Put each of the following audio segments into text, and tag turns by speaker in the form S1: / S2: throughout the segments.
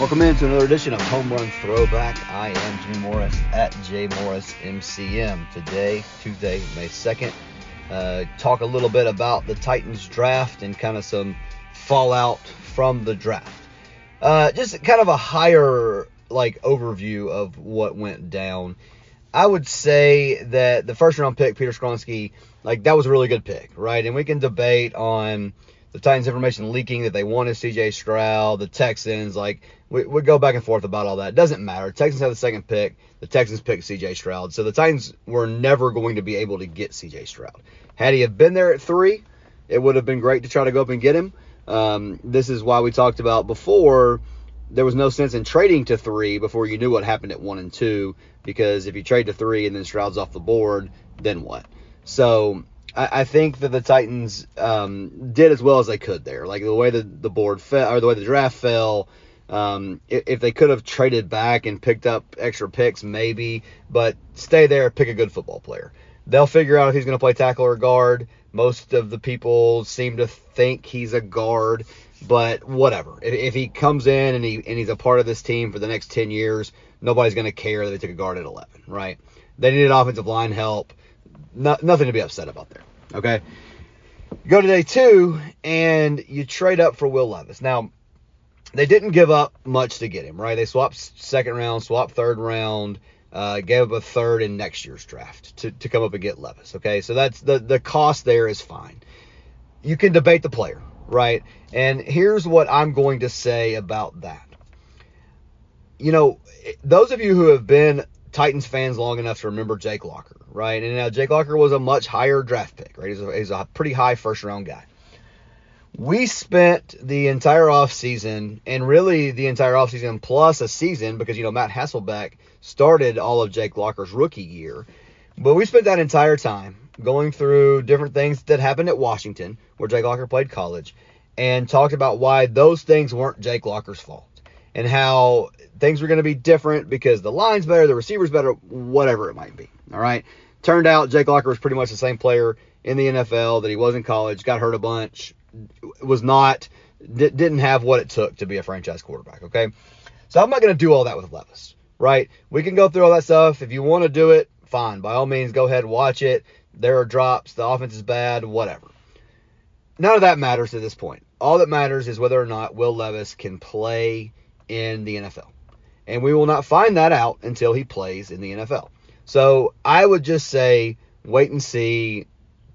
S1: Welcome into another edition of Home Run Throwback. I am Jimmy Morris at J Morris MCM. Today, Tuesday, May 2nd, uh, talk a little bit about the Titans draft and kind of some fallout from the draft. Uh, just kind of a higher like overview of what went down. I would say that the first round pick, Peter Skoronski, like that was a really good pick, right? And we can debate on the Titans information leaking that they wanted CJ Stroud, the Texans, like we we go back and forth about all that. It doesn't matter. Texans had the second pick. The Texans picked CJ Stroud. So the Titans were never going to be able to get CJ Stroud. Had he have been there at three, it would have been great to try to go up and get him. Um, this is why we talked about before there was no sense in trading to three before you knew what happened at one and two because if you trade to three and then Stroud's off the board, then what? So I, think that the Titans um, did as well as they could there. Like the way the, the board fell or the way the draft fell. Um, if, if they could have traded back and picked up extra picks, maybe, but stay there, pick a good football player. They'll figure out if he's going to play tackle or guard. Most of the people seem to think he's a guard, but whatever. If, if he comes in and he and he's a part of this team for the next 10 years, nobody's going to care that they took a guard at 11, right? They needed offensive line help. No, nothing to be upset about there. Okay. Go to day two and you trade up for Will Levis. Now, they didn't give up much to get him, right? They swapped second round, swapped third round, uh, gave up a third in next year's draft to, to come up and get Levis. Okay, so that's the the cost there is fine. You can debate the player, right? And here's what I'm going to say about that. You know, those of you who have been Titans fans long enough to remember Jake Locker, right? And now Jake Locker was a much higher draft pick, right? He's a, he's a pretty high first round guy. We spent the entire offseason and really the entire offseason plus a season because, you know, Matt Hasselbeck started all of Jake Locker's rookie year. But we spent that entire time going through different things that happened at Washington, where Jake Locker played college, and talked about why those things weren't Jake Locker's fault and how things were going to be different because the line's better, the receiver's better, whatever it might be. All right. Turned out Jake Locker was pretty much the same player in the NFL that he was in college, got hurt a bunch, was not, didn't have what it took to be a franchise quarterback. Okay. So I'm not going to do all that with Levis, right? We can go through all that stuff. If you want to do it, fine. By all means, go ahead watch it. There are drops. The offense is bad, whatever. None of that matters at this point. All that matters is whether or not Will Levis can play in the NFL. And we will not find that out until he plays in the NFL. So I would just say wait and see,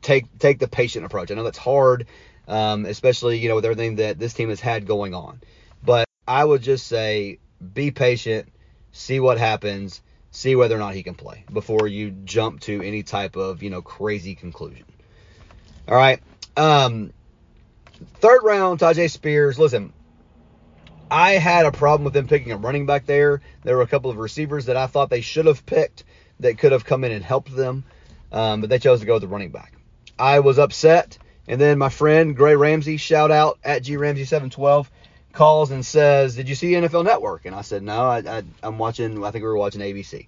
S1: take take the patient approach. I know that's hard, um, especially you know with everything that this team has had going on. But I would just say be patient, see what happens, see whether or not he can play before you jump to any type of you know crazy conclusion. All right. Um, third round, Tyjae Spears. Listen, I had a problem with them picking a running back there. There were a couple of receivers that I thought they should have picked that could have come in and helped them, um, but they chose to go with the running back. I was upset, and then my friend Gray Ramsey, shout out at G Ramsey 712, calls and says, "Did you see NFL Network?" And I said, "No, I, I, I'm watching. I think we were watching ABC."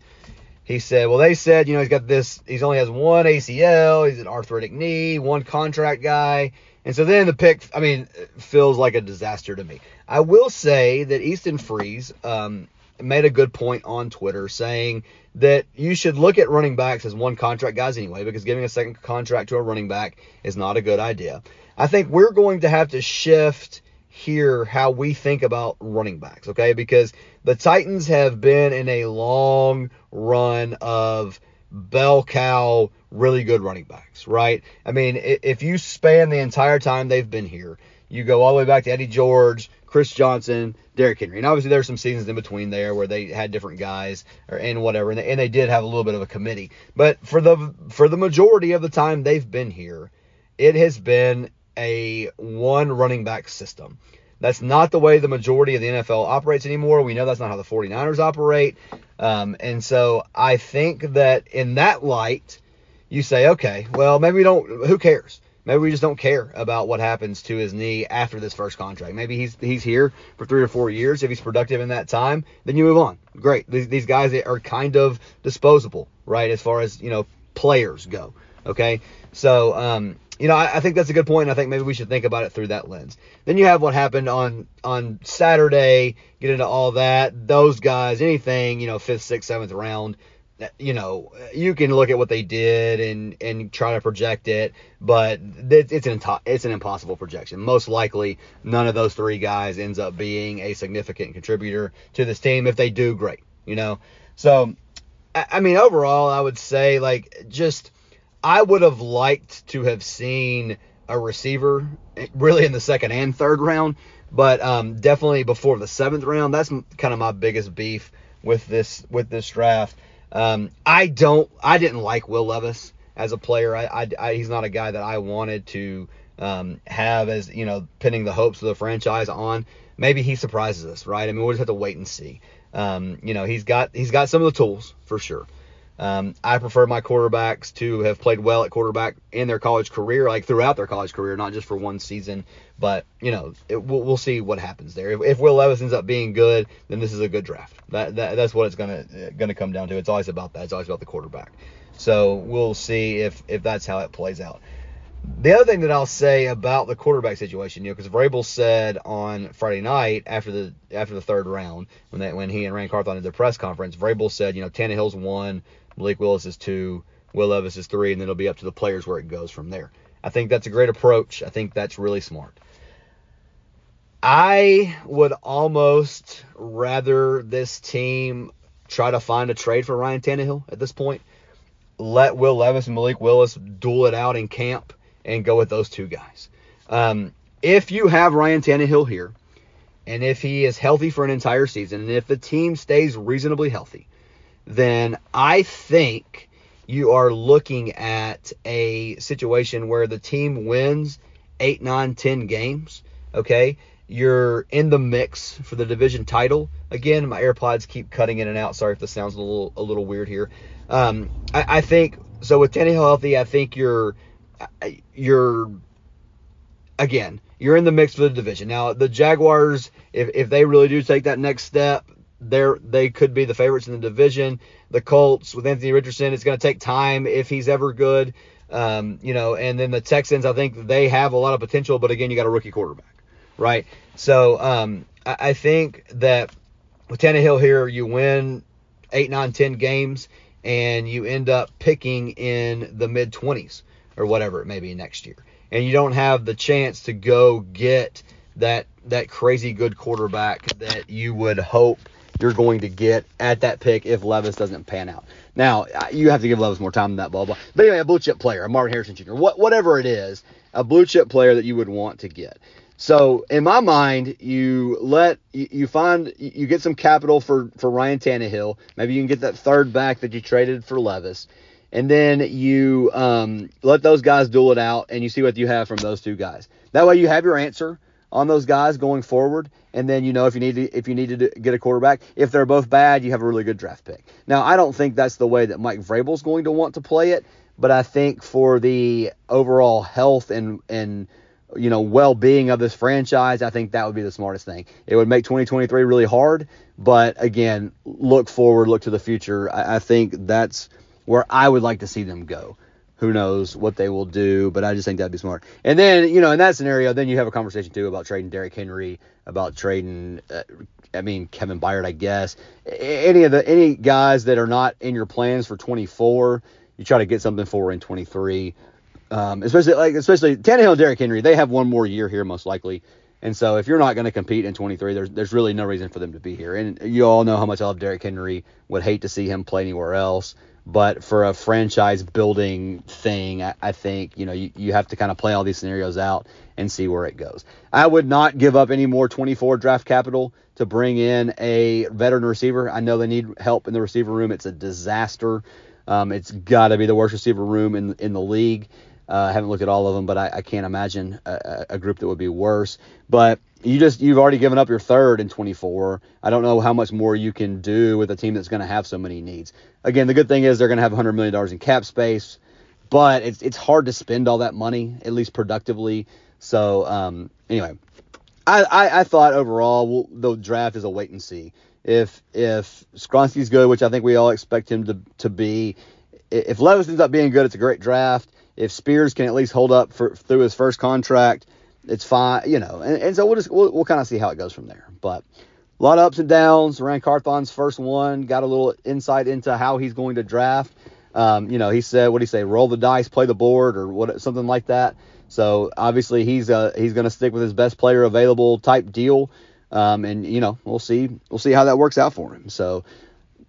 S1: He said, "Well, they said you know he's got this. He's only has one ACL. He's an arthritic knee, one contract guy." And so then the pick, I mean, feels like a disaster to me. I will say that Easton Freeze um, made a good point on Twitter saying that you should look at running backs as one contract guys anyway, because giving a second contract to a running back is not a good idea. I think we're going to have to shift here how we think about running backs, okay? Because the Titans have been in a long run of bell cow really good running backs, right? I mean, if you span the entire time they've been here, you go all the way back to Eddie George, Chris Johnson, Derrick Henry. And obviously there's some seasons in between there where they had different guys or and whatever, and they, and they did have a little bit of a committee. But for the for the majority of the time they've been here, it has been a one running back system. That's not the way the majority of the NFL operates anymore. We know that's not how the 49ers operate. Um, and so I think that in that light, you say, okay, well, maybe we don't, who cares? Maybe we just don't care about what happens to his knee after this first contract. Maybe he's he's here for three or four years. If he's productive in that time, then you move on. Great. These, these guys are kind of disposable, right? As far as you know, players go. Okay. So um, you know, I, I, think that's a good point. I think maybe we should think about it through that lens. Then you have what happened on on Saturday. Get into all that. Those guys, anything, you know, fifth, sixth, seventh round. Eh, you know, you can look at what they did and and try to project it, but it's an it's an impossible projection. Most likely, none of those three guys ends up being a significant contributor to this team. If they do, great. You know, so I mean, overall, I would say like just I would have liked to have seen a receiver really in the second and third round, but um, definitely before the seventh round. That's kind of my biggest beef with this with this draft. Um, I don't, I didn't like Will Levis as a player. I, I, I he's not a guy that I wanted to um, have as you know pinning the hopes of the franchise on. Maybe he surprises us, right? I mean, we'll just have to wait and see. Um, you know, he's got he's got some of the tools for sure. Um, I prefer my quarterbacks to have played well at quarterback in their college career, like throughout their college career, not just for one season. But you know, it, we'll, we'll, see what happens there. If, if, Will Levis ends up being good, then this is a good draft. That, that that's what it's gonna gonna come down to. It's always about that. It's always about the quarterback. So we'll see if if that's how it plays out. The other thing that I'll say about the quarterback situation, you know, because Vrabel said on Friday night after the after the third round when when he and Ran Carthon did their press conference, Vrabel said, you know, Tannehill's one, Malik Willis is two, Will Levis is three, and then it'll be up to the players where it goes from there. I think that's a great approach. I think that's really smart. I would almost rather this team try to find a trade for Ryan Tannehill at this point. Let Will Levis and Malik Willis duel it out in camp and go with those two guys. Um, if you have Ryan Tannehill here, and if he is healthy for an entire season, and if the team stays reasonably healthy, then I think you are looking at a situation where the team wins eight, nine, ten games. Okay. You're in the mix for the division title. Again, my AirPods keep cutting in and out. Sorry if this sounds a little a little weird here. Um, I, I think so with Tannehill healthy, I think you're you're again you're in the mix for the division. Now the Jaguars, if if they really do take that next step, they're they could be the favorites in the division. The Colts with Anthony Richardson, it's going to take time if he's ever good. Um, you know, and then the Texans, I think they have a lot of potential, but again, you got a rookie quarterback, right? So um, I, I think that with Tannehill here, you win eight, nine, ten games, and you end up picking in the mid 20s or whatever it may be next year, and you don't have the chance to go get that that crazy good quarterback that you would hope you're going to get at that pick if Levis doesn't pan out. Now, you have to give Levis more time than that, blah, blah. But anyway, a blue chip player, a Marvin Harrison Jr., what, whatever it is, a blue chip player that you would want to get. So in my mind, you let you, you find you get some capital for for Ryan Tannehill. Maybe you can get that third back that you traded for Levis, and then you um, let those guys duel it out, and you see what you have from those two guys. That way, you have your answer on those guys going forward. And then you know if you need to if you need to get a quarterback, if they're both bad, you have a really good draft pick. Now I don't think that's the way that Mike Vrabel's going to want to play it, but I think for the overall health and and you know well-being of this franchise, I think that would be the smartest thing. It would make 2023 really hard, but again, look forward, look to the future. I, I think that's where I would like to see them go who knows what they will do, but I just think that'd be smart. And then, you know, in that scenario, then you have a conversation too about trading Derrick Henry, about trading, uh, I mean, Kevin Byard, I guess. Any of the any guys that are not in your plans for 24, you try to get something for in 23. Um, especially like especially Tannehill and Derrick Henry, they have one more year here most likely. And so if you're not going to compete in 23, there's there's really no reason for them to be here. And you all know how much I love Derrick Henry. Would hate to see him play anywhere else. But for a franchise building thing, I, I think you know you, you have to kind of play all these scenarios out and see where it goes. I would not give up any more 24 draft capital to bring in a veteran receiver. I know they need help in the receiver room. It's a disaster. Um, it's got to be the worst receiver room in in the league. Uh, I haven't looked at all of them, but I, I can't imagine a, a, group that would be worse. But you just you've already given up your third in 24. I don't know how much more you can do with a team that's going to have so many needs. Again, the good thing is they're going to have 100 million dollars in cap space, but it's it's hard to spend all that money at least productively. So um, anyway, I, I, I thought overall we'll, the draft is a wait and see. If if Skoronski's good, which I think we all expect him to to be, if Levis ends up being good, it's a great draft if Spears can at least hold up for through his first contract, it's fine, you know. And, and so we'll just we'll, we'll kind of see how it goes from there. But a lot of ups and downs. Ran Carthon's first one, got a little insight into how he's going to draft. Um, you know, he said, what did he say? Roll the dice, play the board, or what, something like that. So obviously he's uh, he's going to stick with his best player available type deal. Um, and you know, we'll see we'll see how that works out for him. So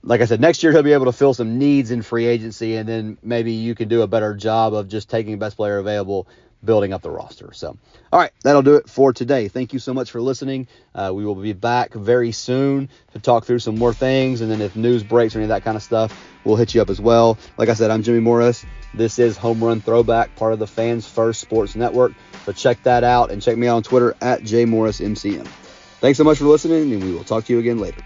S1: like I said, next year he'll be able to fill some needs in free agency, and then maybe you can do a better job of just taking best player available, building up the roster. So, all right, that'll do it for today. Thank you so much for listening. Uh, we will be back very soon to talk through some more things, and then if news breaks or any of that kind of stuff, we'll hit you up as well. Like I said, I'm Jimmy Morris. This is Home Run Throwback, part of the Fans First Sports Network. So check that out and check me out on Twitter at JMorrisMCM. Thanks so much for listening, and we will talk to you again later.